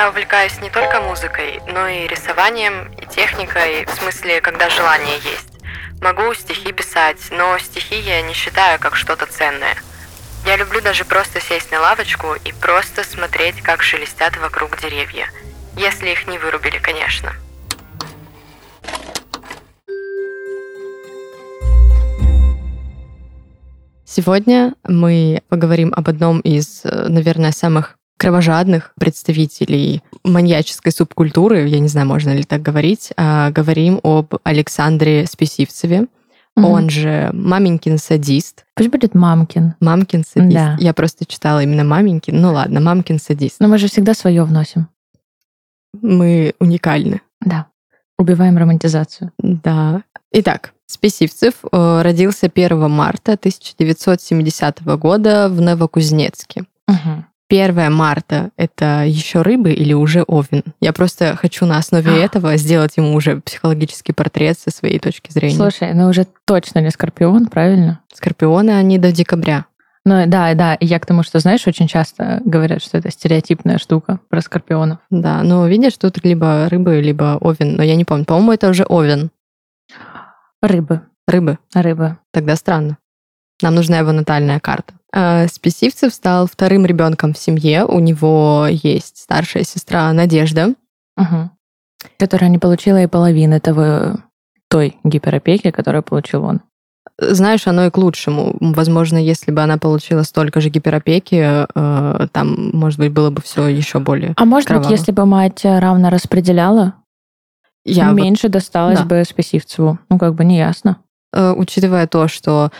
Я увлекаюсь не только музыкой, но и рисованием, и техникой, в смысле, когда желание есть. Могу стихи писать, но стихи я не считаю как что-то ценное. Я люблю даже просто сесть на лавочку и просто смотреть, как шелестят вокруг деревья. Если их не вырубили, конечно. Сегодня мы поговорим об одном из, наверное, самых кровожадных представителей маньяческой субкультуры, я не знаю, можно ли так говорить, а говорим об Александре Списивцеве. Угу. Он же маменькин садист. Пусть будет мамкин. Мамкин садист. Да. Я просто читала именно маменькин. Ну ладно, мамкин садист. Но мы же всегда свое вносим. Мы уникальны. Да. Убиваем романтизацию. Да. Итак, Списивцев э, родился 1 марта 1970 года в Новокузнецке. Угу. 1 марта — это еще рыбы или уже овен? Я просто хочу на основе этого сделать ему уже психологический портрет со своей точки зрения. Слушай, ну уже точно не скорпион, правильно? Скорпионы, они до декабря. Ну да, да, я к тому, что, знаешь, очень часто говорят, что это стереотипная штука про скорпионов. Да, ну видишь, тут либо рыбы, либо овен, но я не помню. По-моему, это уже овен. Рыбы. Рыбы? Рыбы. Тогда странно. Нам нужна его натальная карта. А, Списивцев стал вторым ребенком в семье. У него есть старшая сестра Надежда. Угу. Которая не получила и половины того, той гиперопеки, которую получил он. Знаешь, оно и к лучшему. Возможно, если бы она получила столько же гиперопеки, э, там, может быть, было бы все еще более. А может кроваво. быть, если бы мать равно распределяла, Я меньше вот... досталось да. бы Списивцеву. Ну, как бы не ясно. Э, учитывая то, что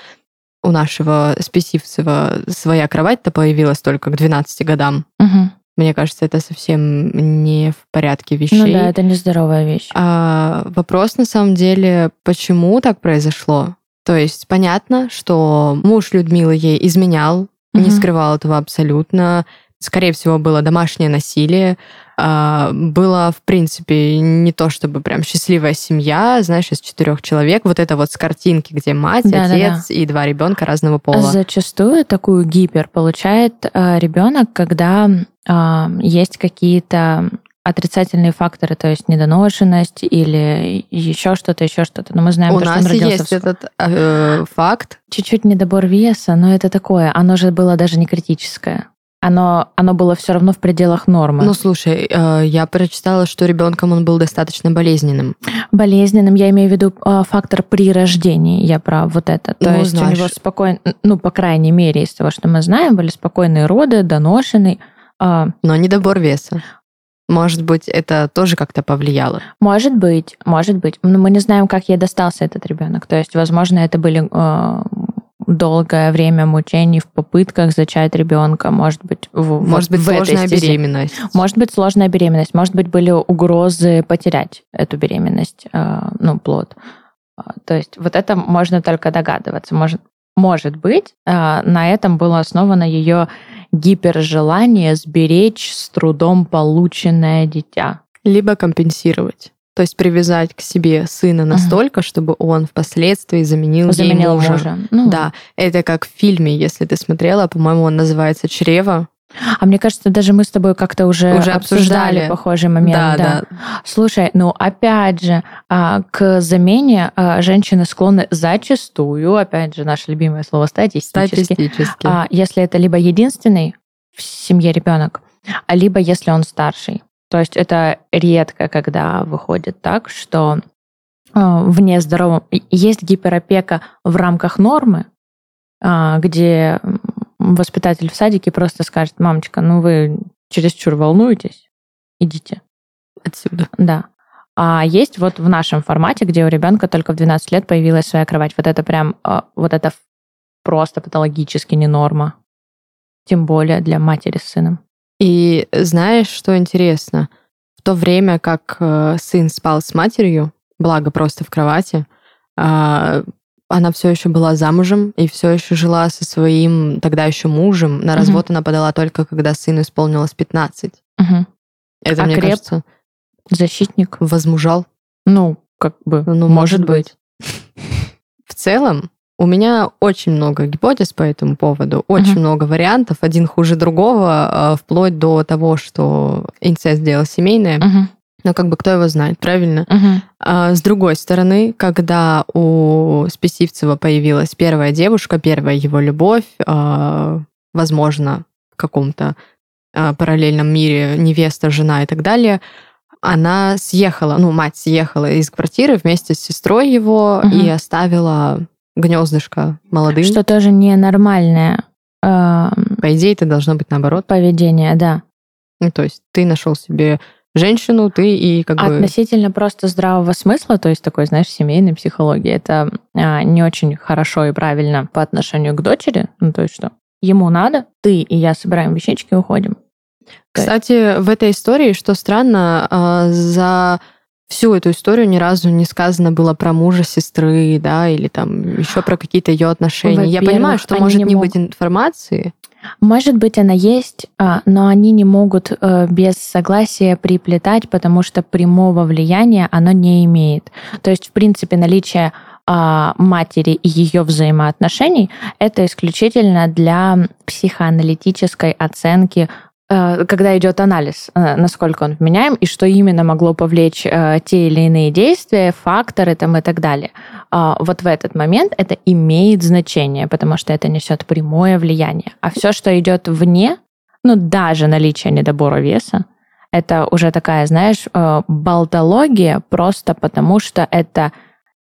у нашего Списивцева своя кровать-то появилась только к 12 годам. Угу. Мне кажется, это совсем не в порядке вещей. Ну да, это нездоровая вещь. А вопрос на самом деле, почему так произошло? То есть понятно, что муж Людмилы ей изменял, угу. не скрывал этого абсолютно. Скорее всего, было домашнее насилие. А, было, в принципе, не то чтобы прям счастливая семья, знаешь, из четырех человек. Вот это вот с картинки, где мать, да, отец да, да. и два ребенка разного пола. Зачастую такую гипер получает а, ребенок, когда а, есть какие-то отрицательные факторы, то есть недоношенность или еще что-то, еще что-то. Но мы знаем, У то, нас что он есть в... этот э, факт. Чуть-чуть недобор веса, но это такое. Оно же было даже не критическое оно, оно было все равно в пределах нормы. Ну, слушай, э, я прочитала, что ребенком он был достаточно болезненным. Болезненным, я имею в виду э, фактор при рождении, я про вот это. То ну, есть знаешь. у него спокойно, ну, по крайней мере, из того, что мы знаем, были спокойные роды, доношенный. Э, Но недобор веса. Может быть, это тоже как-то повлияло? Может быть, может быть. Но мы не знаем, как ей достался этот ребенок. То есть, возможно, это были э, долгое время мучений в попытках зачать ребенка, может быть, в, может быть в сложная этой беременность, может быть сложная беременность, может быть были угрозы потерять эту беременность, э, ну плод. А, то есть вот это можно только догадываться, может может быть, э, на этом было основано ее гипержелание сберечь с трудом полученное дитя. Либо компенсировать. То есть привязать к себе сына настолько, uh-huh. чтобы он впоследствии заменил, заменил мужа. мужа. Ну. Да, это как в фильме, если ты смотрела, по-моему, он называется «Чрево». А мне кажется, даже мы с тобой как-то уже, уже обсуждали, обсуждали похожий момент. Да, да. да. Слушай, ну опять же, а, к замене а, женщины склонны зачастую, опять же, наше любимое слово статистически, статистически. А, если это либо единственный в семье ребенок, либо если он старший. То есть это редко, когда выходит так, что а, вне здоровом есть гиперопека в рамках нормы, а, где воспитатель в садике просто скажет, мамочка, ну вы чересчур волнуетесь, идите. Отсюда. Да. А есть вот в нашем формате, где у ребенка только в 12 лет появилась своя кровать. Вот это прям, а, вот это просто патологически не норма. Тем более для матери с сыном. И знаешь, что интересно? в то время как э, сын спал с матерью, благо просто в кровати, э, она все еще была замужем и все еще жила со своим тогда еще мужем. На развод угу. она подала только, когда сыну исполнилось 15. Угу. Это, а мне креп? кажется... Защитник? Возмужал. Ну, как бы, ну, может, может быть. В целом, у меня очень много гипотез по этому поводу, очень uh-huh. много вариантов, один хуже другого, а, вплоть до того, что инцест дело семейное. Uh-huh. Но как бы кто его знает, правильно? Uh-huh. А, с другой стороны, когда у Списивцева появилась первая девушка, первая его любовь, а, возможно, в каком-то а, параллельном мире невеста, жена и так далее, она съехала, ну, мать съехала из квартиры вместе с сестрой его угу. и оставила гнездышко молодым. Что тоже ненормальное. Э, По идее, это должно быть наоборот. Поведение, да. Ну, то есть ты нашел себе женщину, ты и как бы... Относительно просто здравого смысла, то есть такой, знаешь, семейной психологии, это а, не очень хорошо и правильно по отношению к дочери, ну, то есть что ему надо, ты и я собираем вещички и уходим. Кстати, в этой истории, что странно, а, за всю эту историю ни разу не сказано было про мужа сестры, да, или там еще про какие-то ее отношения. Я понимаю, что может не, не мог... быть информации. Может быть, она есть, а, но они не могут э, без согласия приплетать, потому что прямого влияния оно не имеет. То есть, в принципе, наличие а, матери и ее взаимоотношений это исключительно для психоаналитической оценки когда идет анализ, э, насколько он вменяем и что именно могло повлечь э, те или иные действия, факторы там и так далее. А, вот в этот момент это имеет значение, потому что это несет прямое влияние. А все, что идет вне, ну даже наличие недобора веса, это уже такая, знаешь, болтология просто потому, что это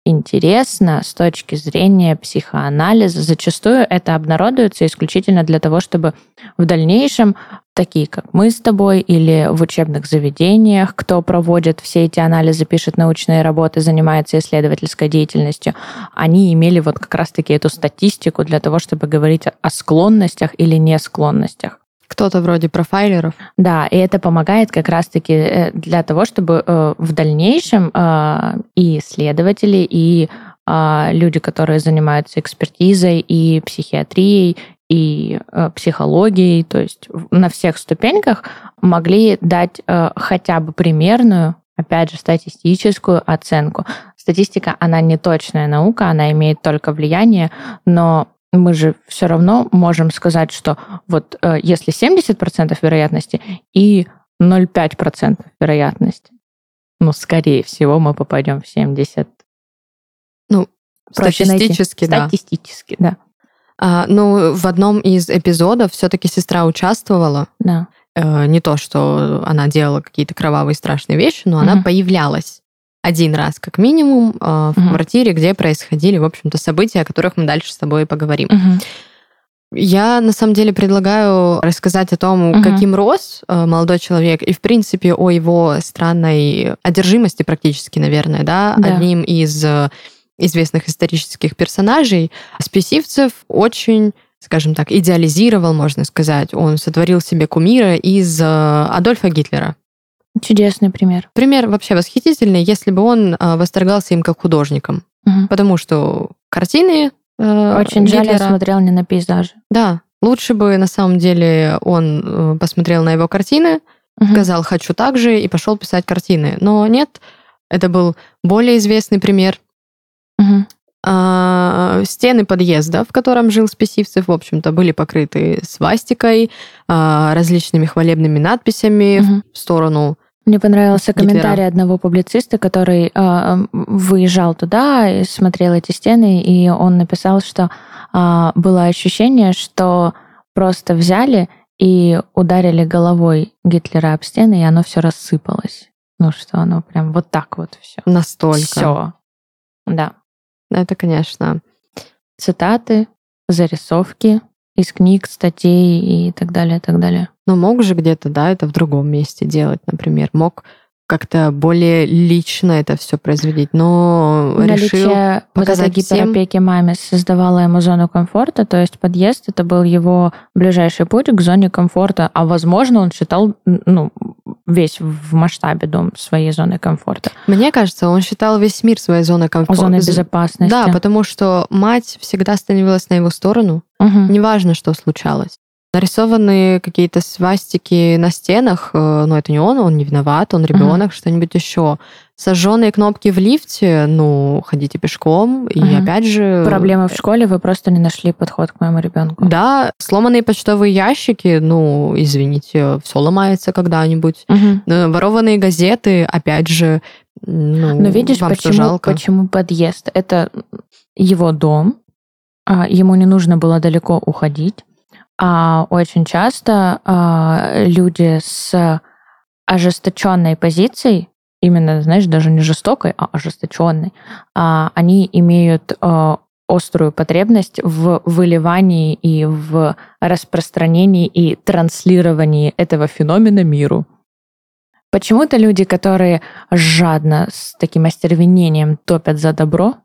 интересно с точки зрения психоанализа. Зачастую это обнародуется исключительно для того, чтобы в дальнейшем такие как мы с тобой или в учебных заведениях, кто проводит все эти анализы, пишет научные работы, занимается исследовательской деятельностью, они имели вот как раз-таки эту статистику для того, чтобы говорить о склонностях или не склонностях. Кто-то вроде профайлеров. Да, и это помогает как раз-таки э, для того, чтобы э, в дальнейшем э, и исследователи, и люди, которые занимаются экспертизой и психиатрией, и психологией, то есть на всех ступеньках могли дать хотя бы примерную, опять же, статистическую оценку. Статистика, она не точная наука, она имеет только влияние, но мы же все равно можем сказать, что вот э, если 70% вероятности и 0,5% вероятности, ну, скорее всего, мы попадем в 70. Ну, статистически, да. Статистически, да. А, ну, в одном из эпизодов все-таки сестра участвовала. Да. Э, не то, что она делала какие-то кровавые страшные вещи, но угу. она появлялась один раз как минимум э, в угу. квартире, где происходили, в общем-то, события, о которых мы дальше с тобой поговорим. Угу. Я на самом деле предлагаю рассказать о том, угу. каким рос э, молодой человек, и в принципе о его странной одержимости практически, наверное, да, да. одним из э, известных исторических персонажей. Спесивцев очень скажем так, идеализировал, можно сказать. Он сотворил себе кумира из Адольфа Гитлера. Чудесный пример. Пример вообще восхитительный, если бы он э, восторгался им как художником. Угу. Потому что картины... Э, Очень Гитлера, жаль, я смотрел не на пейзажи. Да, лучше бы на самом деле он э, посмотрел на его картины, угу. сказал «хочу так же» и пошел писать картины. Но нет, это был более известный пример. Угу. А, стены подъезда, в котором жил Списивцев, в общем-то, были покрыты свастикой, а, различными хвалебными надписями угу. в сторону мне понравился Гитлера. комментарий одного публициста, который э, выезжал туда и смотрел эти стены, и он написал, что э, было ощущение, что просто взяли и ударили головой Гитлера об стены, и оно все рассыпалось. Ну что, оно прям вот так вот все. Настолько. Все. Да. Это, конечно. Цитаты, зарисовки из книг, статей и так далее, так далее. Но мог же где-то, да, это в другом месте делать, например. Мог как-то более лично это все производить, но Наличие решил вот показать всем. гиперопеки маме создавала ему зону комфорта, то есть подъезд это был его ближайший путь к зоне комфорта, а возможно он считал ну, весь в масштабе дом своей зоны комфорта, Мне кажется, он считал весь мир своей зоной комфорта. зоной безопасности. Да, потому что мать всегда становилась на его сторону, Мгм. неважно, что случалось. Нарисованы какие-то свастики на стенах, э, но это не он, он не виноват, он ребенок, что-нибудь еще. Сожженные кнопки в лифте, ну, ходите пешком, и Мгм. опять же... Проблемы в школе, вы просто не нашли подход к моему ребенку. Да, сломанные почтовые ящики, ну, извините, все ломается когда-нибудь. Э, Ворованные газеты, опять же, ну, Но видишь, почему, жалко? почему подъезд? Это его дом, а, ему не нужно было далеко уходить, очень часто а, люди с ожесточенной позицией, именно, знаешь, даже не жестокой, а ожесточенной, а, они имеют а, острую потребность в выливании и в распространении и транслировании этого феномена миру. Почему-то люди, которые жадно, с таким остервенением топят за добро,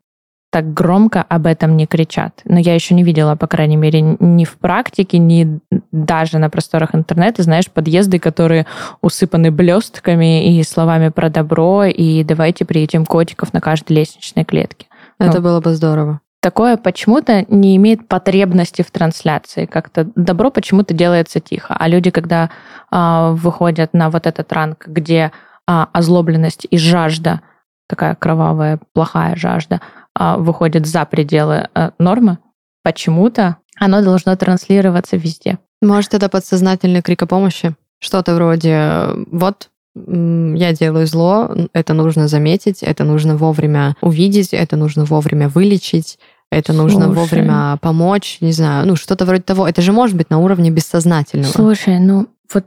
так громко об этом не кричат. Но я еще не видела, по крайней мере, ни в практике, ни даже на просторах интернета, знаешь, подъезды, которые усыпаны блестками и словами про добро, и давайте приедем котиков на каждой лестничной клетке. Это ну. было бы здорово. Такое почему-то не имеет потребности в трансляции. Как-то добро почему-то делается тихо. А люди, когда а, выходят на вот этот ранг, где а, озлобленность и жажда, такая кровавая, плохая жажда, выходит за пределы а, нормы, почему-то оно должно транслироваться везде. Может, это подсознательный крик о помощи? Что-то вроде «вот, м, я делаю зло, это нужно заметить, это нужно вовремя увидеть, это нужно вовремя вылечить, это нужно Слушай. вовремя помочь, не знаю, ну что-то вроде того. Это же может быть на уровне бессознательного. Слушай, ну вот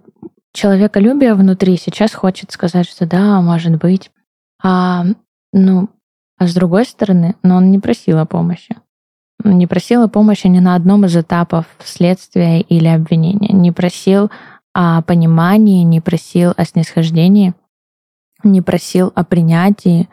человеколюбие внутри сейчас хочет сказать, что да, может быть. А, ну, а с другой стороны, но он не просил о помощи. Не просил о помощи ни на одном из этапов следствия или обвинения. Не просил о понимании, не просил о снисхождении, не просил о принятии.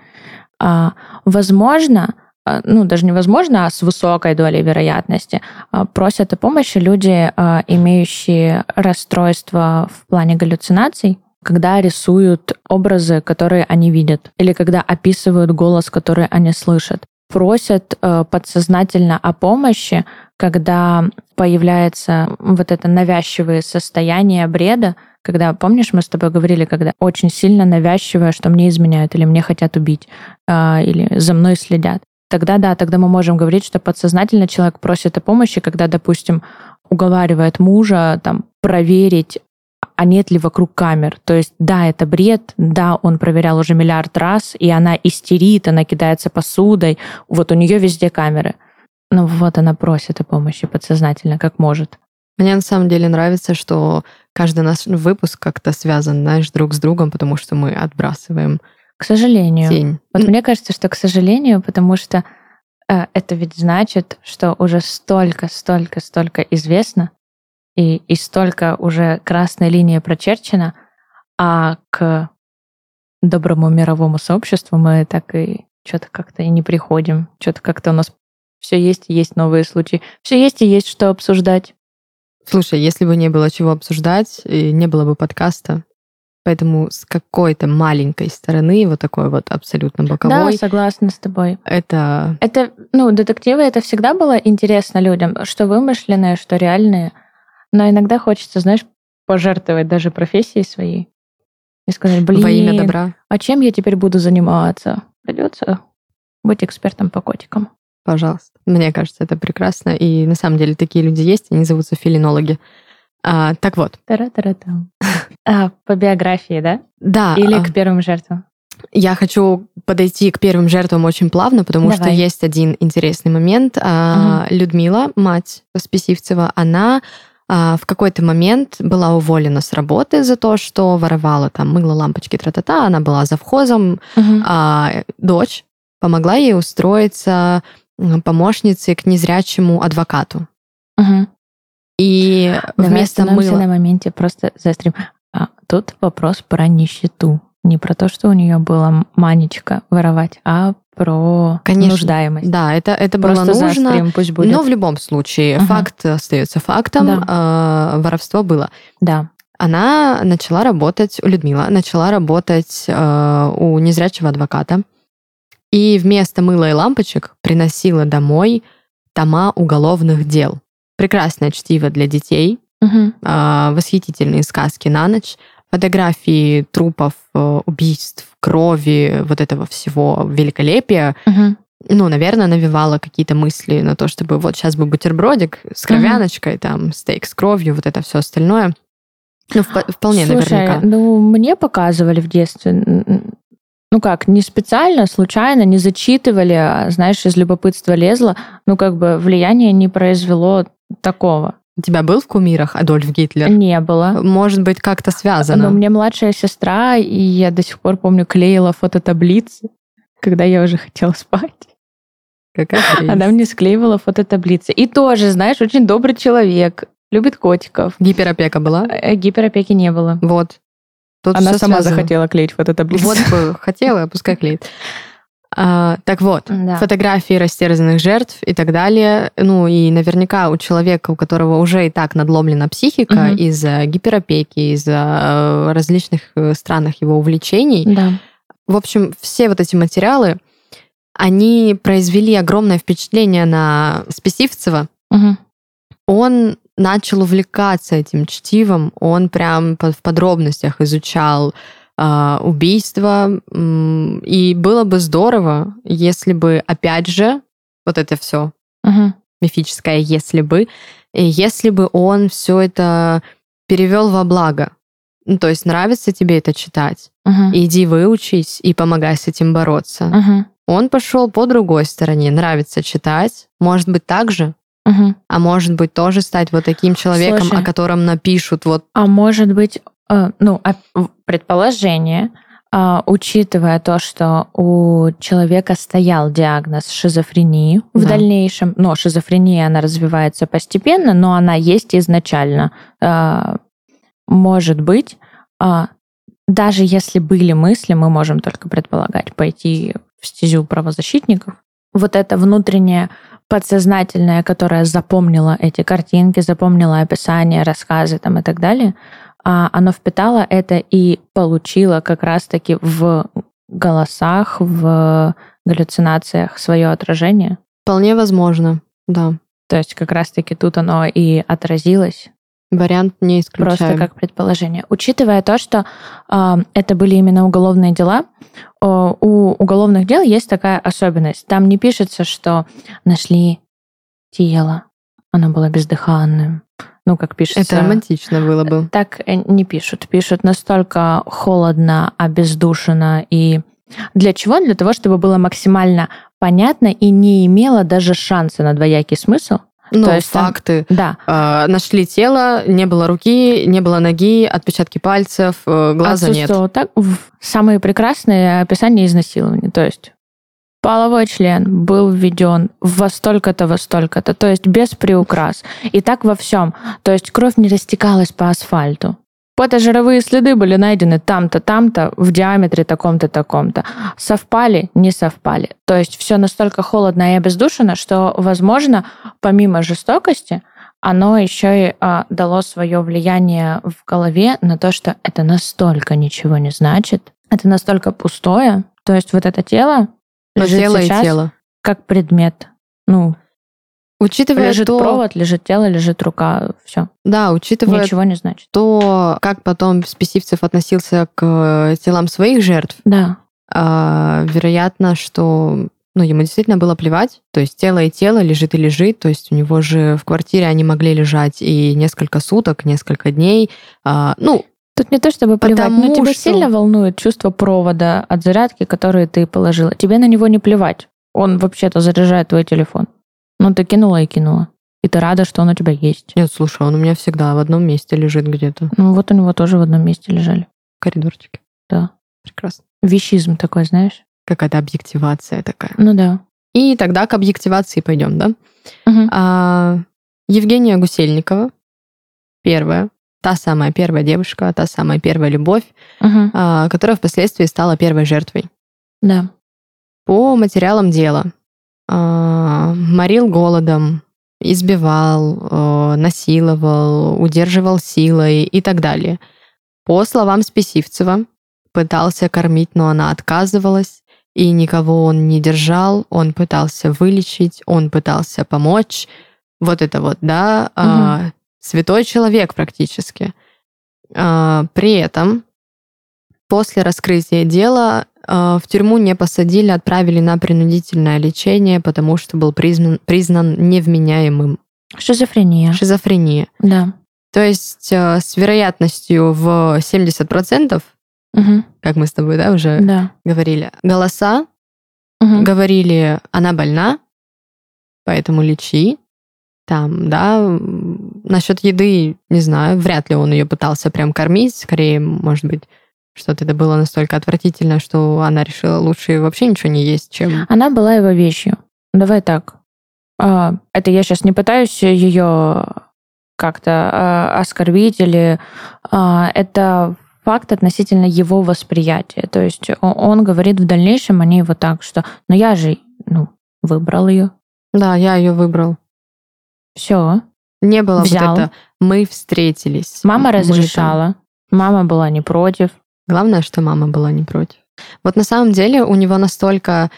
А, возможно, а, ну, даже невозможно, а с высокой долей вероятности, а, просят о помощи люди, имеющие расстройство в плане галлюцинаций, когда рисуют образы, которые они видят, или когда описывают голос, который они слышат. Просят э, подсознательно о помощи, когда появляется вот это навязчивое состояние бреда, когда, помнишь, мы с тобой говорили, когда очень сильно навязчивое, что мне изменяют, или мне хотят убить, э, или за мной следят. Тогда да, тогда мы можем говорить, что подсознательно человек просит о помощи, когда, допустим, уговаривает мужа там проверить, а нет ли вокруг камер. То есть, да, это бред, да, он проверял уже миллиард раз, и она истерит, она кидается посудой, вот у нее везде камеры. Ну вот она просит о помощи подсознательно, как может. Мне на самом деле нравится, что каждый наш выпуск как-то связан, знаешь, друг с другом, потому что мы отбрасываем К сожалению. тень. Вот мне кажется, что, к сожалению, потому что э, это ведь значит, что уже столько, столько, столько известно, и, и столько уже красной линии прочерчена, а к доброму мировому сообществу мы так и что-то как-то и не приходим. Что-то как-то у нас все есть и есть новые случаи. Все есть и есть что обсуждать. Слушай, если бы не было чего обсуждать, и не было бы подкаста, поэтому с какой-то маленькой стороны, вот такой вот абсолютно Да, боковой, согласна с тобой. это Это, ну, детективы, это всегда было интересно людям, что вымышленные, что реальные. Но иногда хочется, знаешь, пожертвовать даже профессией своей. И сказать, блин, во имя добра. а чем я теперь буду заниматься? Придется быть экспертом по котикам. Пожалуйста. Мне кажется, это прекрасно. И на самом деле такие люди есть, они зовутся филинологи. А, так вот, Тара-тара-там. А, по биографии, да? да, Или а, к первым жертвам? я хочу подойти к первым жертвам очень плавно, потому что Давай. есть один интересный момент. А, Людмила, мать Списивцева, она в какой-то момент была уволена с работы за то, что воровала там, мыла лампочки, тра-та-та, она была завхозом, Мгм. а дочь помогла ей устроиться помощницей к незрячему адвокату. Мгм. И Давай вместо мыла... на моменте, просто заострим. А, тут вопрос про нищету. Не про то, что у нее была манечка воровать, а про Конечно. нуждаемость. Да, это, это Просто было нужно. заострим, пусть будет. Но в любом случае, Ага. факт остается фактом. э, воровство было. Да. Она начала работать, у Людмила начала работать э, у незрячего адвоката. И вместо мыла и лампочек приносила домой тома уголовных дел. Прекрасное чтиво для детей, Мгм. а, восхитительные сказки на ночь, фотографии трупов, э, убийств, крови, вот этого всего великолепия. Мгм. Ну, наверное, навевала какие-то мысли на то, чтобы вот сейчас бы бутербродик с кровяночкой, там, стейк с кровью, вот это все остальное. Ну, вп- вполне Слушай, наверняка. ну, мне показывали в детстве, ну как, не специально, случайно, не зачитывали, а, знаешь, из любопытства лезло, ну как бы влияние не произвело такого. У тебя был в кумирах Адольф Гитлер? Не было. Может быть, как-то связано. Но мне младшая сестра, и я до сих пор помню, клеила фототаблицы, когда я уже хотела спать. Какая. Она мне склеивала фототаблицы. И тоже, знаешь, очень добрый человек, любит котиков. Гиперопека была? Э, Гиперопеки не было. Вот. Тут Она сама связано. захотела клеить фототаблицы. Вот хотела, пускай клеит. А, так вот, Да. фотографии растерзанных жертв и так далее. Ну и наверняка у человека, у которого уже и так надломлена психика Мгм. из-за гиперопеки, из-за э, различных э, странных его увлечений. Да. В общем, все вот эти материалы, они произвели огромное впечатление на Списивцева. Мгм. Он начал увлекаться этим чтивом, он прям в подробностях изучал убийства, м, и было бы здорово, если бы, опять же, вот это все Мгм. мифическое «если бы», если бы он все это перевел во благо. Ну, то есть нравится тебе это читать, Мгм. иди выучись и помогай с этим бороться. Мгм. Он пошел по другой стороне, нравится читать, может быть, так же, Мгм. а может быть, тоже стать вот таким человеком, Слушай. о котором напишут вот А может быть, э, ну, а- предположение, а, учитывая то, что у человека стоял диагноз шизофрении в Да. дальнейшем, но шизофрения, она развивается постепенно, но она есть изначально. А, Может быть, а, даже если были мысли, мы можем только предполагать, пойти в стезю правозащитников, вот это внутреннее подсознательное, которое запомнило эти картинки, запомнило описание, рассказы там и так далее, оно впитало это и получило как раз-таки в голосах, в галлюцинациях свое отражение. вполне возможно, да. То есть как раз-таки тут оно и отразилось, Вариант не просто исключаем. как предположение. Учитывая то, что а, это были именно уголовные дела, о, у уголовных дел есть такая особенность. Там не пишется, что нашли тело, оно было бездыханным. Ну, как пишется. Это романтично было бы. Так э, не пишут. Пишут настолько холодно, обездушенно и для чего? Для того, чтобы было максимально понятно и не имело даже шанса на двоякий смысл. Ну, есть там- факты. Да. А, нашли тело, не было руки, не было ноги, отпечатки пальцев, э, глаза нет. Так. Самые прекрасные описания изнасилования. То есть половой член был введен во столько-то, во столько-то. То есть без приукрас. И так во всем. То есть кровь не растекалась по асфальту. Потожировые следы были найдены там-то, там-то, в диаметре таком-то, таком-то. Совпали, не совпали. То есть все настолько холодно и обездушено, что, возможно, помимо жестокости, оно еще и а, дало свое влияние в голове на то, что это настолько ничего не значит, это настолько пустое. То есть вот это тело Но лежит тело сейчас и тело. как предмет. Ну, Учитывая лежит то, провод, лежит тело, лежит рука, все. да, учитывая Ничего не значит. то, как потом Списивцев относился к э, телам своих жертв, Да. а, вероятно, что ну, ему действительно было плевать. То есть тело и тело лежит и лежит. То есть у него же в квартире они могли лежать и несколько суток, несколько дней. А, ну, Тут не то чтобы плевать, Потому но тебя что- сильно волнует чувство провода от зарядки, который ты положила. Тебе на него не плевать. Он вообще-то заряжает твой телефон. Ну, ты кинула и кинула. И ты рада, что он у тебя есть. нет, слушай, он у меня всегда в одном месте лежит где-то. Ну, вот у него тоже в одном месте лежали. В коридорчике. Да. Прекрасно. Вещизм такой, знаешь? Какая-то объективация такая. Ну да. И тогда к объективации пойдем, да? Мгм. А, Евгения Гусельникова, первая, та самая первая девушка, та самая первая любовь, Мгм. а, которая впоследствии стала первой жертвой. Да. По материалам дела. а, Морил голодом, избивал, э, насиловал, удерживал силой и так далее. По словам Списивцева, пытался кормить, но она отказывалась, и никого он не держал, он пытался вылечить, он пытался помочь. Вот это вот, да, а, святой человек практически. А, При этом после раскрытия дела а, в тюрьму не посадили, отправили на принудительное лечение, потому что был признан, признан невменяемым. Шизофрения. Шизофрения. Да. То есть а, с вероятностью в 70%, Мгм. как мы с тобой да, уже Да. говорили, голоса Мгм. говорили, она больна, поэтому лечи. Там, да, насчет еды, не знаю, вряд ли он ее пытался прям кормить, скорее, может быть, что-то это было настолько отвратительно, что она решила лучше вообще ничего не есть, чем... Она была его вещью. Давай так. А, Это я сейчас не пытаюсь ее как-то а, оскорбить или а, это факт относительно его восприятия. То есть он говорит в дальнейшем о ней вот так, что ну я же ну, выбрал ее. Да, я ее выбрал. Все. Не было Взял. вот это «мы встретились». Мама Мы там- разрешала. Мама была не против. Главное, что мама была не против. Вот на самом деле у него настолько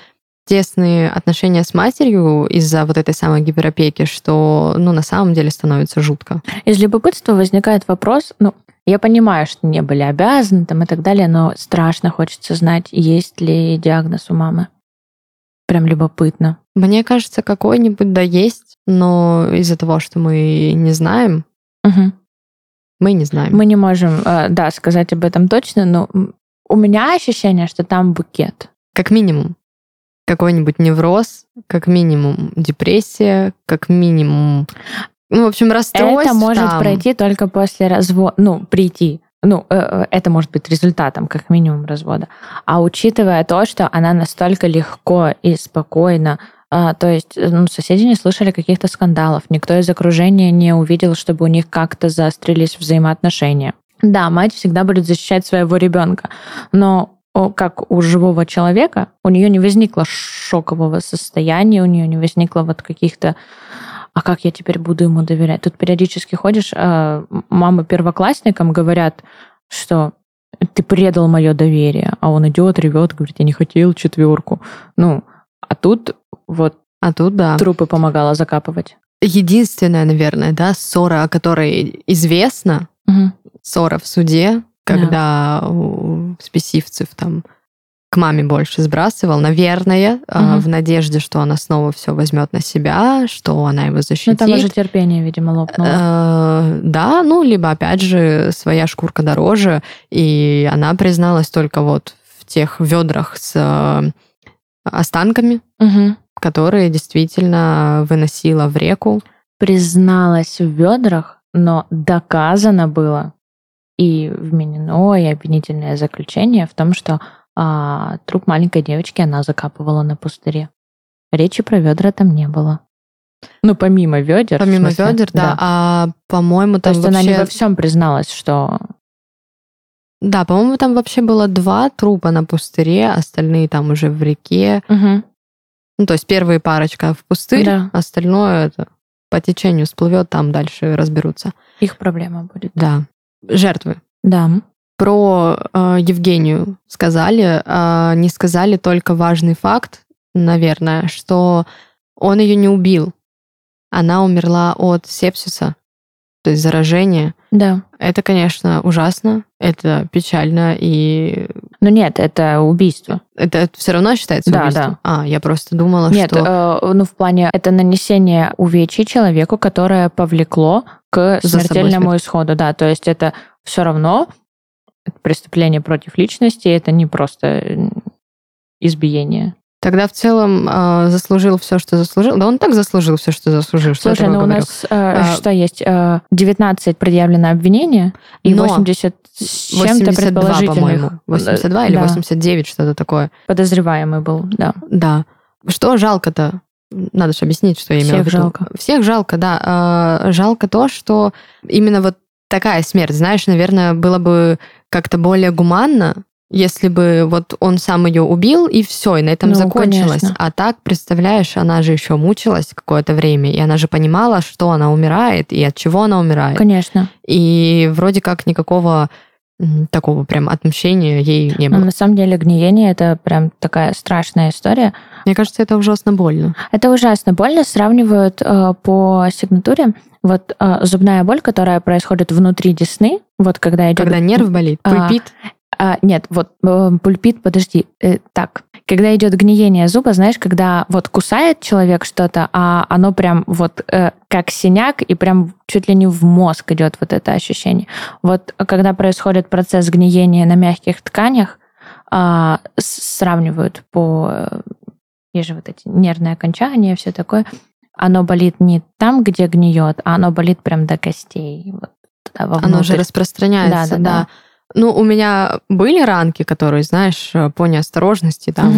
тесные отношения с матерью из-за вот этой самой гиперопеки, что, ну, на самом деле становится жутко. Из любопытства возникает вопрос, ну, я понимаю, что не были обязаны там и так далее, но страшно хочется знать, есть ли диагноз у мамы. Прям любопытно. Мне кажется, какой-нибудь да есть, но из-за того, что мы не знаем, Мгм. мы не знаем. Мы не можем, э, да, сказать об этом точно, но у меня ощущение, что там букет. Как минимум. Какой-нибудь невроз, как минимум депрессия, как минимум... Ну, в общем, расстройство. Это может там. пройти только после развода, ну, прийти. Ну, э, э, это может быть результатом, как минимум, развода. А учитывая то, что она настолько легко и спокойно, то есть э, ну, соседи не слышали каких-то скандалов, никто из окружения не увидел, чтобы у них как-то заострились взаимоотношения. Да, мать всегда будет защищать своего ребенка, но как у живого человека, у нее не возникло шокового состояния, у нее не возникло вот каких-то а как я теперь буду ему доверять? Тут периодически ходишь, а, мамы первоклассникам говорят, что ты предал мое доверие, а он идет, ревет, говорит, я не хотел четверку. Ну, а тут вот А тут, да. трупы помогала закапывать. Единственная, наверное, да, ссора, о которой известно, Мгм. ссора в суде, когда у спесивцев там к маме больше сбрасывал, наверное, Мгм. в надежде, что она снова все возьмет на себя, что она его Ну, защитит. там уже терпение, видимо, лопнуло. Э, Да, ну, либо, опять же, своя шкурка дороже, и она призналась только вот в тех ведрах с э, останками, Мгм. Которые действительно выносила в реку. Призналась в ведрах, но доказано было и вменено и обвинительное заключение в том, что а, труп маленькой девочки она закапывала на пустыре. Речи про ведра там не было. Ну, помимо ведер. Помимо смысле, ведер, да. А, по-моему, То там есть она не вообще... во всем призналась, что... Да, по-моему, там вообще было два трупа на пустыре, остальные там уже в реке. Мгм. Ну, то есть первые парочка в пустырь, Да. остальное это по течению всплывет, там дальше разберутся. Их проблема будет. Да. Жертвы. Да. Про э, Евгению сказали, а не сказали только важный факт, наверное, что он ее не убил. Она умерла от сепсиса, то есть заражения. Да. Это, конечно, ужасно, это печально, и Но нет, это убийство. это все равно считается Да, убийством? да. А, я просто думала, Нет, что... э, ну в плане это нанесение увечий человеку, которое повлекло к За смертельному исходу. Да, то есть это все равно преступление против личности, это не просто избиение. Тогда в целом э, заслужил все, что заслужил. Да он так заслужил все, что заслужил. Что Слушай, ну у говорю? нас э, А, что есть? Э, 19 предъявлено обвинение и Но 80 с чем-то 82, предположительных. по-моему. 82 или Да. 89, что-то такое. Подозреваемый был, да. Да. Что жалко-то? Надо же объяснить, что я имела Всех в виду. жалко. Всех жалко, да. А, Жалко то, что именно вот такая смерть, знаешь, наверное, было бы как-то более гуманно, если бы вот он сам ее убил, и все, и на этом Ну, закончилось. конечно. А так, представляешь, она же еще мучилась какое-то время, и она же понимала, что она умирает, и от чего она умирает. Конечно. И вроде как никакого такого прям отмщения ей не Но было. на самом деле гниение это прям такая страшная история. Мне кажется, это ужасно больно. Это ужасно больно. Сравнивают э, по сигнатуре вот э, зубная боль, которая происходит внутри десны, вот когда идет... Когда нерв болит, А, пульпит. А, нет, вот э, пульпит, подожди, э, так. Когда идет гниение зуба, знаешь, когда вот кусает человек что-то, а оно прям вот э, как синяк и прям чуть ли не в мозг идет вот это ощущение. Вот когда происходит процесс гниения на мягких тканях, с- сравнивают по э, есть же вот эти нервные окончания, все такое. Оно болит не там, где гниет, а оно болит прям до костей. Вот туда, Оно вовнутрь. же распространяется, Да, да, да. Ну, у меня были ранки, которые, знаешь, э, по неосторожности там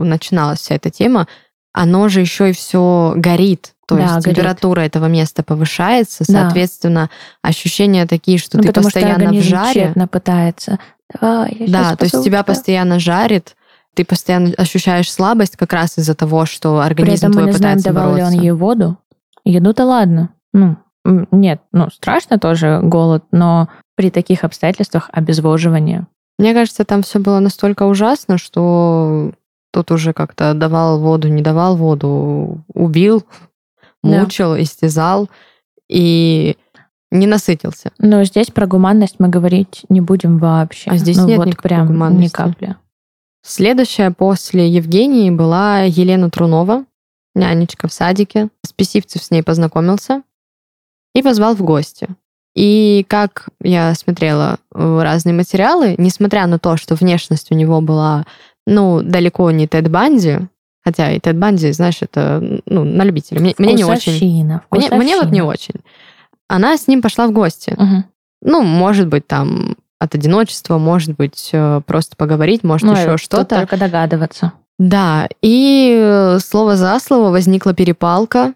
э, начиналась вся эта тема. Оно же еще и все горит. То Да, есть горит. температура этого места повышается, Да. соответственно, ощущения такие, что Ну, ты потому что постоянно в организм жаре. пытается. Я Да, то есть тебя постоянно жарит, ты постоянно ощущаешь слабость как раз из-за того, что При организм этом мы твой не знаем, пытается давал ли он бороться. ей воду. Еду-то ладно. Ну, нет, ну, страшно тоже голод, но при таких обстоятельствах обезвоживание. Мне кажется, там все было настолько ужасно, что тут уже как-то давал воду, не давал воду, убил, Да. мучил, истязал и не насытился. Но здесь про гуманность мы говорить не будем вообще. А здесь ну, нет вот никакой прям ни гуманности. капли. Следующая после Евгении была Елена Трунова, нянечка в садике. Спесивцев с ней познакомился и позвал в гости. И как я смотрела э, разные материалы, несмотря на то, что внешность у него была, ну, далеко не Тед Банди, хотя и Тед Банди, знаешь, это, ну, на любителя. Мне, мне не очень. Вкусовщина, Мне, мне вот не очень. Она с ним пошла в гости. Мгм. Ну, может быть, там от одиночества, может быть, э, просто поговорить, может, Ну, еще что-то. Только догадываться. Да, и э, слово за слово возникла перепалка,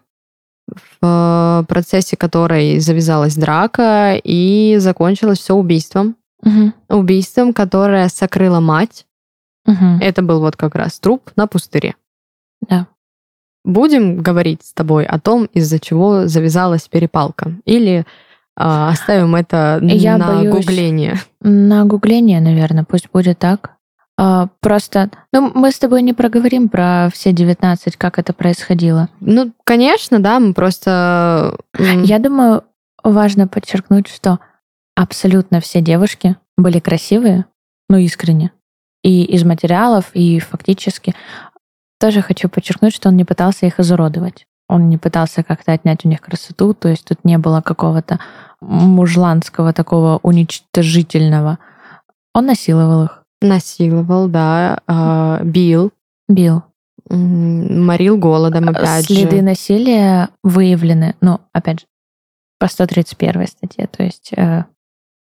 в э, процессе которой завязалась драка и закончилось все убийством. Мгм. Убийством, которое сокрыла мать. Мгм. Это был вот как раз труп на пустыре. Да. Будем говорить с тобой о том, из-за чего завязалась перепалка. Или а, оставим это Я на боюсь. гугление. На гугление, наверное, пусть будет так. А, просто, ну, мы с тобой не проговорим про все 19, как это происходило. Ну, конечно, да, мы просто... Я думаю, важно подчеркнуть, что абсолютно все девушки были красивые, ну, искренне. И из материалов, и фактически. Тоже хочу подчеркнуть, что он не пытался их изуродовать. Он не пытался как-то отнять у них красоту, то есть тут не было какого-то мужланского такого уничтожительного. Он насиловал их, Насиловал, да, а, бил, бил. морил голодом, опять Следы же. насилия выявлены, ну, опять же, по 131 статье, то есть э,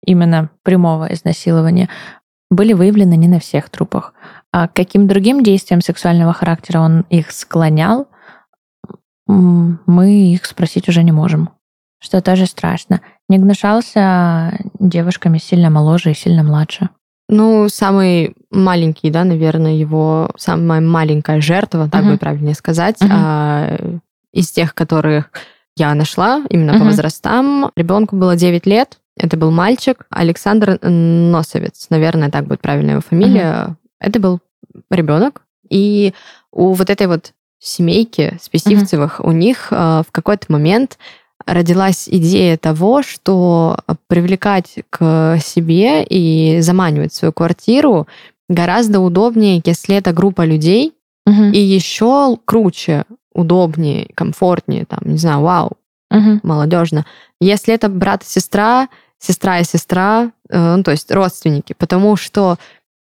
именно прямого изнасилования, были выявлены не на всех трупах. А к каким другим действиям сексуального характера он их склонял, мы их спросить уже не можем. Что тоже страшно. Не гнушался девушками сильно моложе и сильно младше. Ну, самый маленький, да, наверное, его самая маленькая жертва, так Мгм. будет правильнее сказать, Мгм. а, из тех, которых я нашла именно по Мгм. возрастам. Ребенку было 9 лет. Это был мальчик Александр Носовец, наверное, так будет правильная его фамилия. Это был ребенок. И у вот этой вот семейки Списивцевых, у них а, в какой-то момент родилась идея того, что привлекать к себе и заманивать свою квартиру гораздо удобнее, если это группа людей, Мгм. и еще круче, удобнее, комфортнее, там, не знаю, вау, Мгм. молодежно. Если это брат и сестра, сестра и сестра, э, ну, то есть родственники, потому что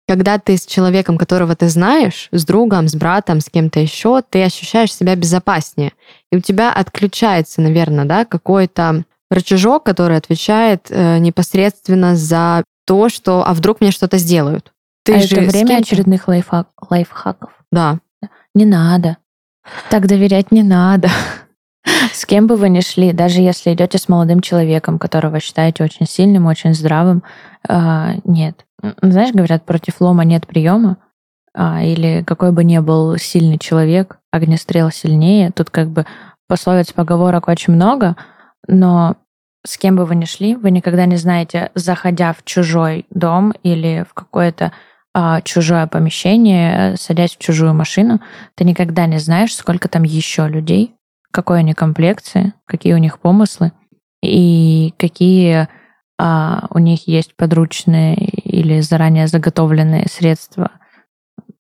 когда ты с человеком, которого ты знаешь, с другом, с братом, с кем-то еще, ты ощущаешь себя безопаснее. И у тебя отключается, наверное, да, какой-то рычажок, который отвечает э, непосредственно за то, что а вдруг мне что-то сделают. Ты а же это время очередных лайфхак- лайфхаков. Да. Не надо. Так доверять не надо. С кем бы вы ни шли, даже если идете с молодым человеком, которого считаете очень сильным, очень здравым, э, нет. Знаешь, говорят, против лома нет приема, э, или какой бы ни был сильный человек, огнестрел сильнее. Тут как бы пословиц, поговорок очень много, но с кем бы вы ни шли, вы никогда не знаете, заходя в чужой дом или в какое-то а, чужое помещение, садясь в чужую машину, ты никогда не знаешь, сколько там еще людей, какой они комплекции, какие у них помыслы и какие а, у них есть подручные или заранее заготовленные средства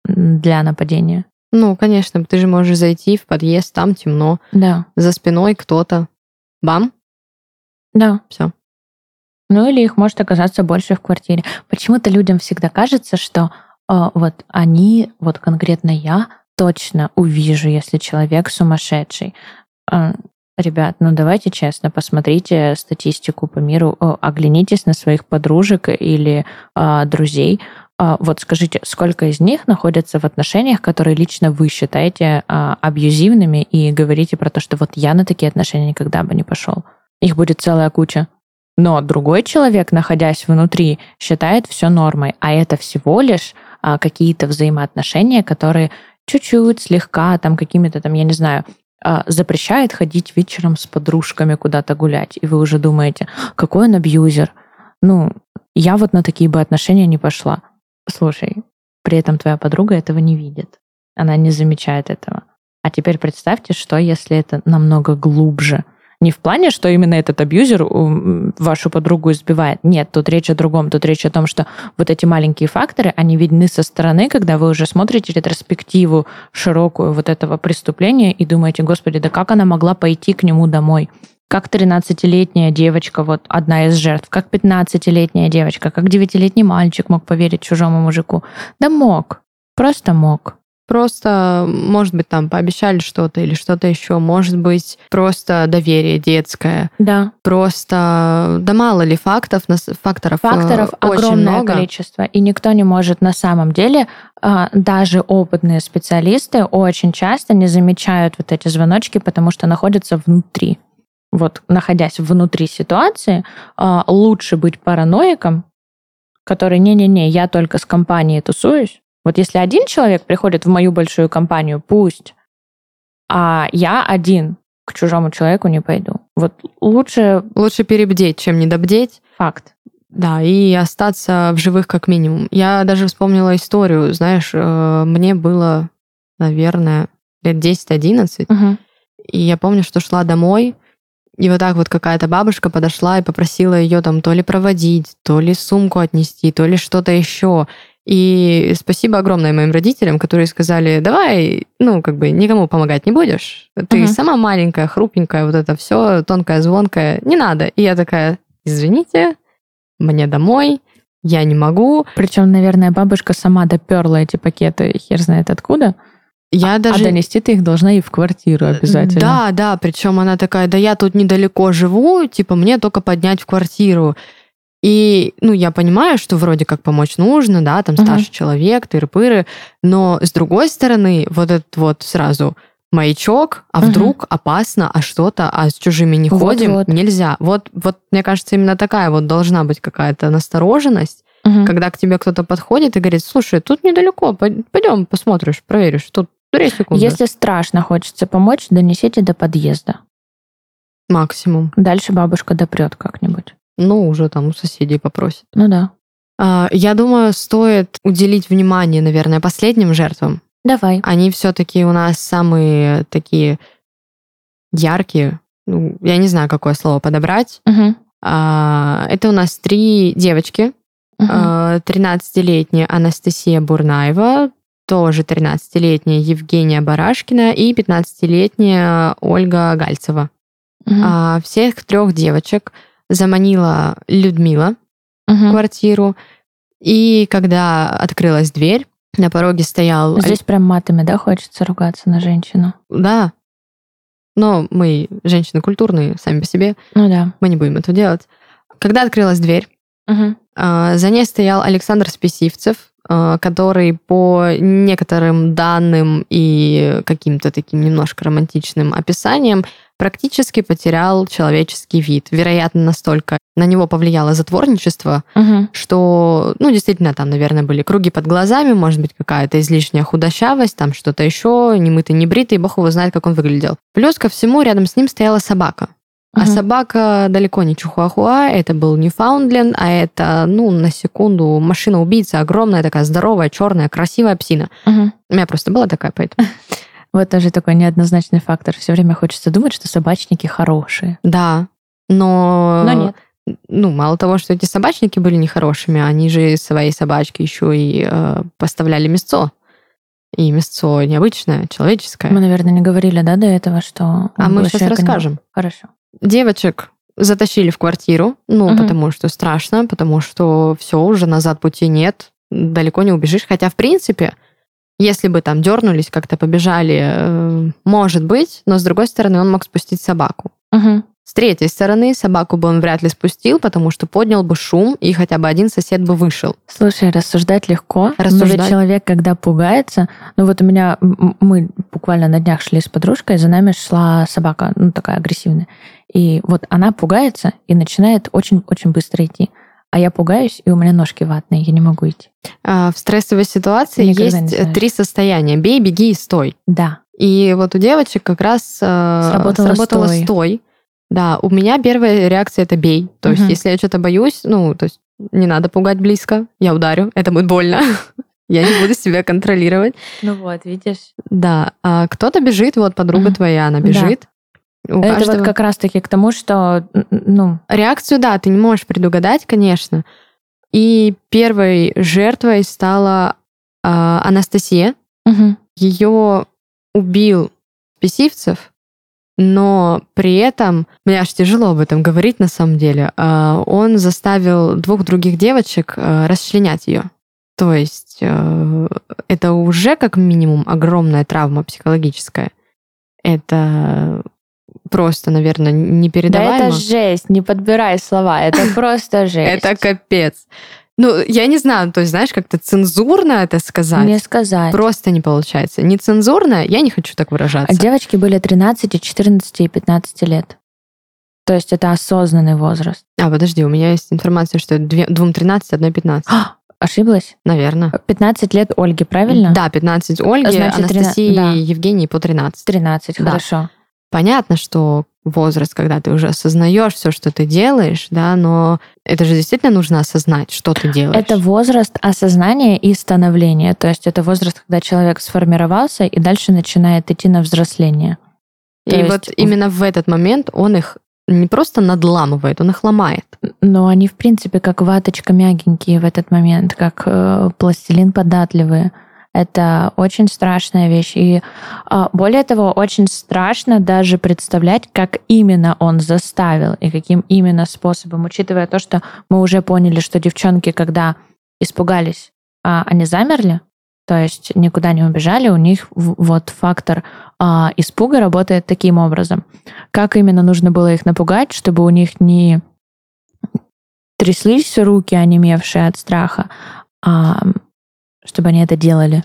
для нападения. Ну, конечно, ты же можешь зайти в подъезд, там темно. Да. За спиной кто-то. Бам. Да. Все. Ну или их может оказаться больше в квартире. Почему-то людям всегда кажется, что э, вот они, вот конкретно я, точно увижу, если человек сумасшедший. Э, ребят, ну давайте честно, посмотрите статистику по миру, оглянитесь на своих подружек или э, друзей. Э, вот скажите, сколько из них находятся в отношениях, которые лично вы считаете э, абьюзивными и говорите про то, что вот я на такие отношения никогда бы не пошел. Их будет целая куча. Но другой человек, находясь внутри, считает все нормой, а это всего лишь а, какие-то взаимоотношения, которые чуть-чуть, слегка, там какими-то там, я не знаю, а, запрещает ходить вечером с подружками куда-то гулять. И вы уже думаете, какой он абьюзер. Ну, я вот на такие бы отношения не пошла. Слушай, при этом твоя подруга этого не видит. Она не замечает этого. А теперь представьте, что если это намного глубже – не в плане, что именно этот абьюзер вашу подругу избивает. Нет, тут речь о другом. Тут речь о том, что вот эти маленькие факторы, они видны со стороны, когда вы уже смотрите ретроспективу широкую вот этого преступления и думаете, господи, да как она могла пойти к нему домой? Как 13-летняя девочка, вот одна из жертв, как 15-летняя девочка, как 9-летний мальчик мог поверить чужому мужику? Да мог, просто мог. Просто, может быть, там пообещали что-то или что-то еще. Может быть, просто доверие детское. Да. Просто, да мало ли фактов, факторов э, Факторов очень огромное много. количество. И никто не может на самом деле, а, даже опытные специалисты очень часто не замечают вот эти звоночки, потому что находятся внутри. Вот, находясь внутри ситуации, а, лучше быть параноиком, который, не-не-не, я только с компанией тусуюсь, вот если один человек приходит в мою большую компанию, пусть, а я один к чужому человеку не пойду. Вот лучше... Лучше перебдеть, чем недобдеть. Факт. Да, и остаться в живых как минимум. Я даже вспомнила историю, знаешь, э, мне было, наверное, лет 10-11, угу. и я помню, что шла домой, и вот так вот какая-то бабушка подошла и попросила ее там то ли проводить, то ли сумку отнести, то ли что-то еще. И спасибо огромное моим родителям, которые сказали, давай, ну, как бы никому помогать не будешь. Ты uh-huh. сама маленькая, хрупенькая, вот это все, тонкая, звонкая, не надо. И я такая, извините, мне домой, я не могу. Причем, наверное, бабушка сама доперла эти пакеты, хер знает откуда. Я а, даже... а донести ты их должна и в квартиру обязательно. Да, да, причем она такая, да я тут недалеко живу, типа мне только поднять в квартиру. И, ну, я понимаю, что вроде как помочь нужно, да, там старший uh-huh. человек, тыры-пыры, но с другой стороны, вот этот вот сразу маячок, а uh-huh. вдруг опасно, а что-то, а с чужими не вот, ходим, вот. нельзя. Вот, вот, мне кажется, именно такая вот должна быть какая-то настороженность, uh-huh. когда к тебе кто-то подходит и говорит, слушай, тут недалеко, пойдем посмотришь, проверишь, тут две секунды. Если страшно хочется помочь, донесите до подъезда. Максимум. Дальше бабушка допрет как-нибудь. Ну, уже там у соседей попросит. Ну да. А, я думаю, стоит уделить внимание, наверное, последним жертвам. Давай. Они все-таки у нас самые такие яркие. Ну, я не знаю, какое слово подобрать. Угу. Это у нас три девочки. Угу. 13-летняя Анастасия Бурнаева, тоже 13-летняя Евгения Барашкина и 15-летняя Ольга Гальцева. Угу. Всех трех девочек заманила Людмила угу. квартиру. И когда открылась дверь, на пороге стоял... Здесь прям матами, да, хочется ругаться на женщину? Да. Но мы женщины культурные сами по себе. Ну да. Мы не будем этого делать. Когда открылась дверь, угу. А, за ней стоял Александр Списивцев, а, который по некоторым данным и каким-то таким немножко романтичным описаниям практически потерял человеческий вид. Вероятно, настолько на него повлияло затворничество, Мгм. что, ну, действительно, там, наверное, были круги под глазами, может быть, какая-то излишняя худощавость, там что-то еще, не мытый, не бритый, бог его знает, как он выглядел. Плюс ко всему, рядом с ним стояла собака. А собака далеко не чихуахуа, это был Ньюфаундленд, а это, ну, на секунду, машина-убийца, огромная такая, здоровая, черная, красивая псина. Мгм. У меня просто была такая, поэтому... Вот тоже такой неоднозначный фактор. Все время хочется думать, что собачники хорошие. Да, но... Но нет. Ну, мало того, что эти собачники были нехорошими, они же своей собачке еще и э, поставляли мясцо. И мясцо необычное, человеческое. Мы, наверное, не говорили, да, до этого, что... А мы сейчас расскажем. Хорошо. Девочек затащили в квартиру, ну, Мгм. потому что страшно, потому что все, уже назад пути нет, далеко не убежишь. Хотя, в принципе, если бы там дернулись, как-то побежали, э, может быть, но с другой стороны, он мог спустить собаку. Мгм. С третьей стороны, собаку бы он вряд ли спустил, потому что поднял бы шум, и хотя бы один сосед бы вышел. Слушай, рассуждать легко. Но Рассуждать. ведь человек, когда пугается... Ну вот у меня... Мы буквально на днях шли с подружкой, за нами шла собака, ну такая агрессивная. И вот она пугается и начинает очень-очень быстро идти. А я пугаюсь, и у меня ножки ватные, я не могу идти. А, В стрессовой ситуации Никогда есть знаешь. три состояния: бей, беги и стой. Да. И вот у девочек как раз э, Сработало сработало стой. стой. Да, у меня первая реакция это бей. То есть, Мгм. если я что-то боюсь, ну, то есть не надо пугать близко, я ударю, это будет больно. Я не буду себя контролировать. Ну вот, видишь. Да, а кто-то бежит, вот подруга Мгм. твоя, она Да. бежит. У Это каждого- вот как раз-таки к тому, что, ну, Реакцию, да, ты не можешь предугадать, конечно. И первой жертвой стала а, Анастасия. мгм. Ее убил Списивцев, но при этом, мне аж тяжело об этом говорить на самом деле, а, он заставил двух других девочек а, расчленять ее. То есть э, это уже как минимум огромная травма психологическая. Это просто, наверное, да непередаваемо. это жесть, не подбирай слова, это просто жесть. Это капец. Ну, я не знаю, то есть, знаешь, как-то цензурно это сказать. Не сказать. Просто не получается. Нецензурно, я не хочу так выражаться. А девочки были 13, 14 и 15 лет. То есть это осознанный возраст. А, подожди, у меня есть информация, что две- двум 13, одной 15. А, ошиблась? Наверное. 15 лет Ольги, правильно? Да, 15 Ольги, Значит, Анастасии трина- да. и Евгении по 13. 13, Да. хорошо. Понятно, что возраст, когда ты уже осознаешь все, что ты делаешь, да, но это же действительно нужно осознать, что ты делаешь. Это возраст осознания и становления. То есть это возраст, когда человек сформировался и дальше начинает идти на взросление. И то есть вот именно в этот момент он их не просто надламывает, он их ломает. Но они, в принципе, как ваточка мягенькие в этот момент, как э, пластилин податливые. Это очень страшная вещь. И а, более того, очень страшно даже представлять, как именно он заставил и каким именно способом, учитывая то, что мы уже поняли, что девчонки, когда испугались, а, они замерли, то есть никуда не убежали, у них вот фактор а, испуга работает таким образом. Как именно нужно было их напугать, чтобы у них не тряслись руки, онемевшие от страха, чтобы они это делали.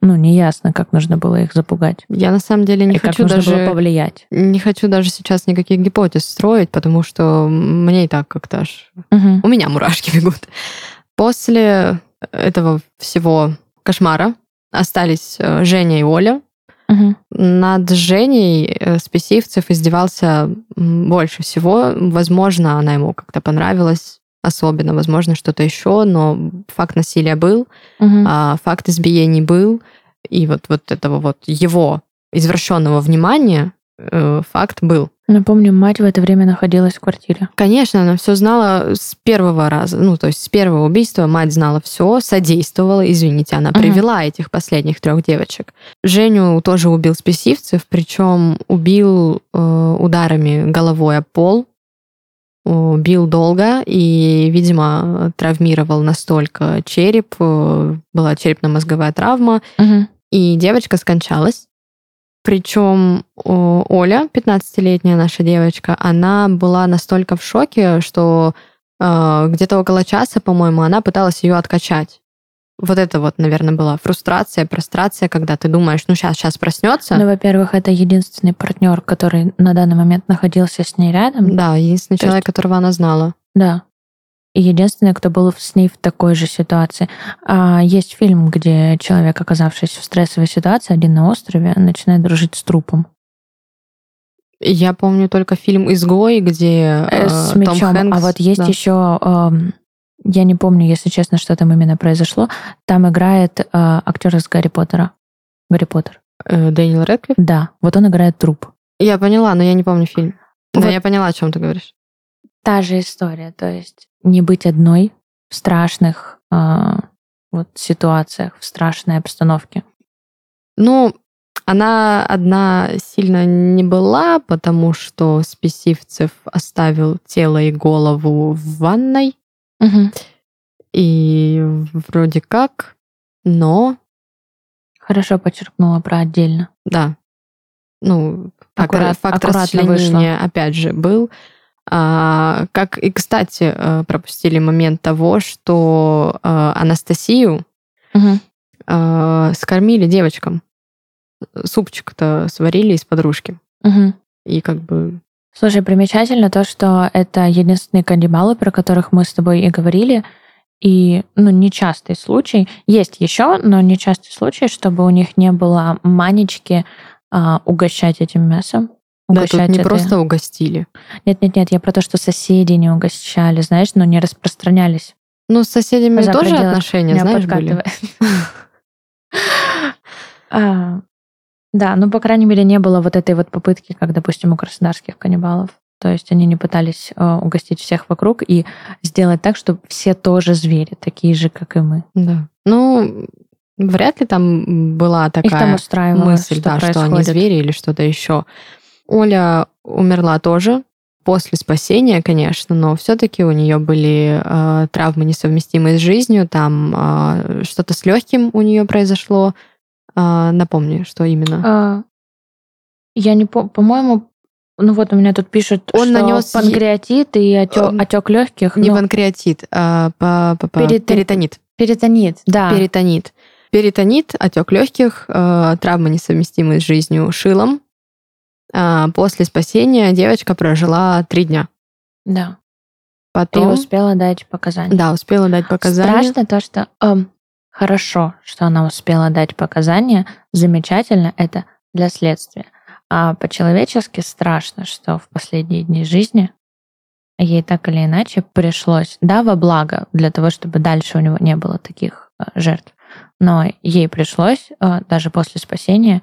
Ну, неясно, как нужно было их запугать. Я на самом деле не и как хочу нужно было даже повлиять. не хочу даже сейчас никаких гипотез строить, потому что мне и так как-то аж Мгм. у меня мурашки бегут. После этого всего кошмара остались э, Женя и Оля. Мгм. Над Женей э, Списивцев издевался больше всего. Возможно, она ему как-то понравилась особенно, возможно, что-то еще, но факт насилия был, Мгм. а факт избиений был, и вот, вот этого вот его извращенного внимания э, факт был. Напомню, мать в это время находилась в квартире. Конечно, она все знала с первого раза, ну, то есть с первого убийства мать знала все, содействовала, извините, она Мгм. привела этих последних трех девочек. Женю тоже убил Списивцев, причем убил э, ударами головой о пол, убил долго и, видимо, травмировал настолько череп, э, была черепно-мозговая травма, Мгм. и девочка скончалась. Причем Оля, 15-летняя наша девочка, она была настолько в шоке, что э, где-то около часа, по-моему, она пыталась ее откачать. Вот это вот, наверное, была фрустрация, прострация, когда ты думаешь, ну сейчас, сейчас проснется. Ну, во-первых, это единственный партнер, который на данный момент находился с ней рядом. Да, единственный То человек, есть- которого она знала. Да. И единственный, кто был с ней в такой же ситуации. А есть фильм, где человек, оказавшись в стрессовой ситуации, один на острове, начинает дружить с трупом. Я помню только фильм «Изгой», где Э, э, с Том мечом. Хэнкс, а вот есть да. еще, эм, я не помню, если честно, что там именно произошло. Там играет э, актер из Гарри Поттера. Гарри Поттер. Э, Дэниел Рэдклифф. Да, вот он играет труп. Я поняла, но я не помню фильм. Но Вот. я поняла, о чем ты говоришь. Та же история, то есть не быть одной в страшных э, вот ситуациях, в страшной обстановке. Ну, она одна сильно не была, потому что Списивцев оставил тело и голову в ванной. И вроде как, но Хорошо почерпнула про отдельно. да, ну, Аккурат- факт аккуратно расчленения опять же был. А, как и, кстати, э, пропустили момент того, что э, Анастасию э, скормили девочкам. Супчик-то сварили из подружки. Мгм. И как бы Слушай, примечательно то, что это единственные каннибалы, про которых мы с тобой и говорили, и ну, нечастый случай. Есть еще, но нечастый случай, чтобы у них не было манечки а, угощать этим мясом. да, тут Угощать не это- просто угостили. Нет, нет, нет, я про то, что соседи не угощали, знаешь, но не распространялись. Ну, с соседями За тоже отношения, знаешь, были. Да, ну, по крайней мере, не было вот этой вот попытки, как, допустим, у краснодарских каннибалов. То есть они не пытались э, угостить всех вокруг и сделать так, чтобы все тоже звери, такие же, как и мы. Да. Ну, вряд ли там была Их там такая мысль, что да, что они звери или что-то еще. Оля умерла тоже после спасения, конечно, но все-таки у нее были э, травмы несовместимые с жизнью, там э, что-то с легким у нее произошло. Э, напомни, что именно. А, Я не помню, по-моему, ну вот у меня тут пишут, Он что нанес панкреатит и Эм, отек легких. Не ну, панкреатит, а по, по- по- Перитон- перитонит. перитонит, да. Перитонит. Перитонит, отек легких, э, травмы несовместимые с жизнью шилом. А, после спасения девочка прожила три дня. Да. И Потом, успела дать показания. да, успела дать показания. Страшно то, что эм, хорошо, что она успела дать показания, замечательно, это для следствия. А по-человечески страшно, что в последние дни жизни ей так или иначе пришлось, да, во благо, для того, чтобы дальше у него не было таких э, жертв, но ей пришлось, э, даже после спасения,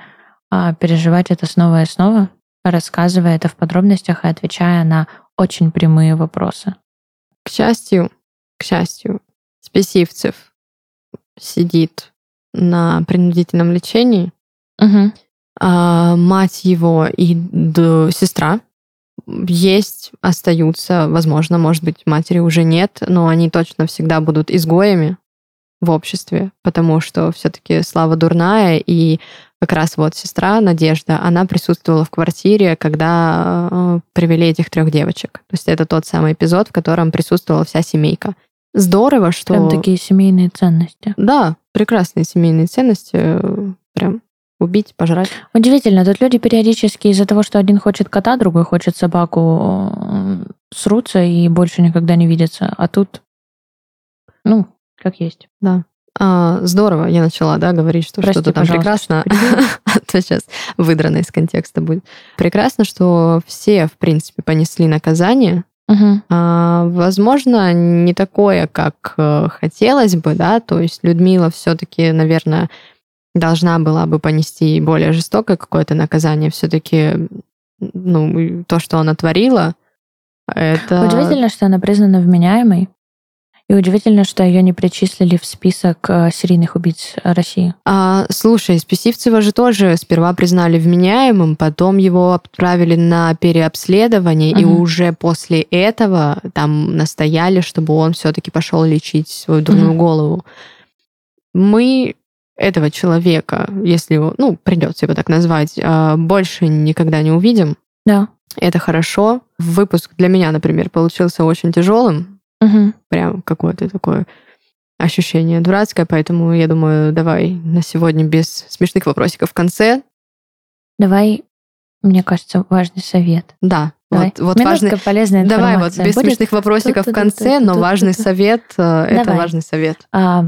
э, переживать это снова и снова, рассказывая это в подробностях и отвечая на очень прямые вопросы. К счастью, к счастью, Списивцев сидит на принудительном лечении. Мгм. А, мать его и сестра есть, остаются, возможно, может быть, матери уже нет, но они точно всегда будут изгоями в обществе, потому что все-таки слава дурная, и как раз вот сестра Надежда, она присутствовала в квартире, когда э, привели этих трех девочек. То есть это тот самый эпизод, в котором присутствовала вся семейка. Здорово, что... Прям такие семейные ценности. Да, прекрасные семейные ценности. э, Прям убить, пожрать. Удивительно, тут люди периодически из-за того, что один хочет кота, другой хочет собаку, э, срутся и больше никогда не видятся. А тут, ну, как есть. Да. А, здорово, я начала, да, говорить, что Прости, что-то там прекрасно, а то сейчас выдрано из контекста будет. Прекрасно, что все, в принципе, понесли наказание. Мгм. А, возможно, не такое, как э, хотелось бы, да, то есть Людмила все-таки, наверное, должна была бы понести более жестокое какое-то наказание. Все-таки, ну, то, что она творила, это... Удивительно, что она признана вменяемой. И удивительно, что ее не причислили в список э, серийных убийц России. А, слушай, Списивцева же тоже сперва признали вменяемым, потом его отправили на переобследование, и Мгм. уже после этого там настояли, чтобы он все-таки пошел лечить свою дурную Мгм. голову. Мы этого человека, если его, ну, придется его так назвать, а, больше никогда не увидим. Да. Это хорошо. Выпуск для меня, например, получился очень тяжелым, Угу. Прям какое-то такое ощущение дурацкое, поэтому я думаю, давай на сегодня без смешных вопросиков в конце. Давай, мне кажется, важный совет. Да, Давай. вот, вот Минутка важный... полезная Давай вот информация без будет? смешных вопросиков в конце, но важный совет э, это важный совет. А,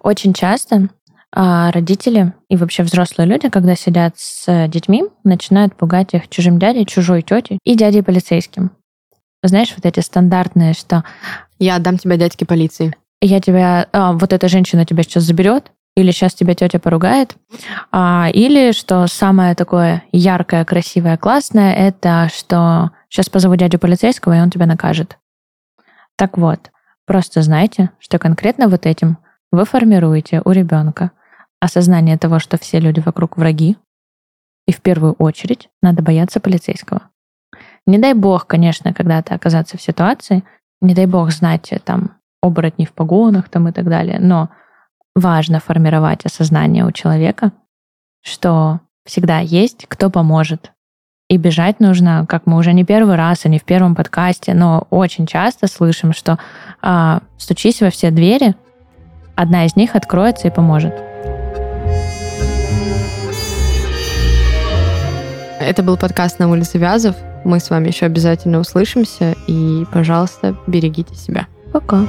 очень часто а, родители и вообще взрослые люди, когда сидят с детьми, начинают пугать их чужим дядей, чужой тетей и дядей полицейским. Знаешь, вот эти стандартные, что Я отдам тебя дядьке полиции. я тебя, а, вот эта женщина тебя сейчас заберет, или сейчас тебя тетя поругает, а, или что самое такое яркое, красивое, классное, это что сейчас позову дядю полицейского, и он тебя накажет. Так вот, просто знайте, что конкретно вот этим вы формируете у ребенка осознание того, что все люди вокруг враги, и в первую очередь надо бояться полицейского. Не дай бог, конечно, когда-то оказаться в ситуации, не дай бог знать э, там оборотни в погонах там и так далее, но важно формировать осознание у человека, что всегда есть кто поможет. И бежать нужно, как мы уже не первый раз и не в первом подкасте, но очень часто слышим, что а, стучись во все двери, одна из них откроется и поможет. Это был подкаст на улице Вязов. Мы с вами еще обязательно услышимся. И, пожалуйста, берегите себя. Пока.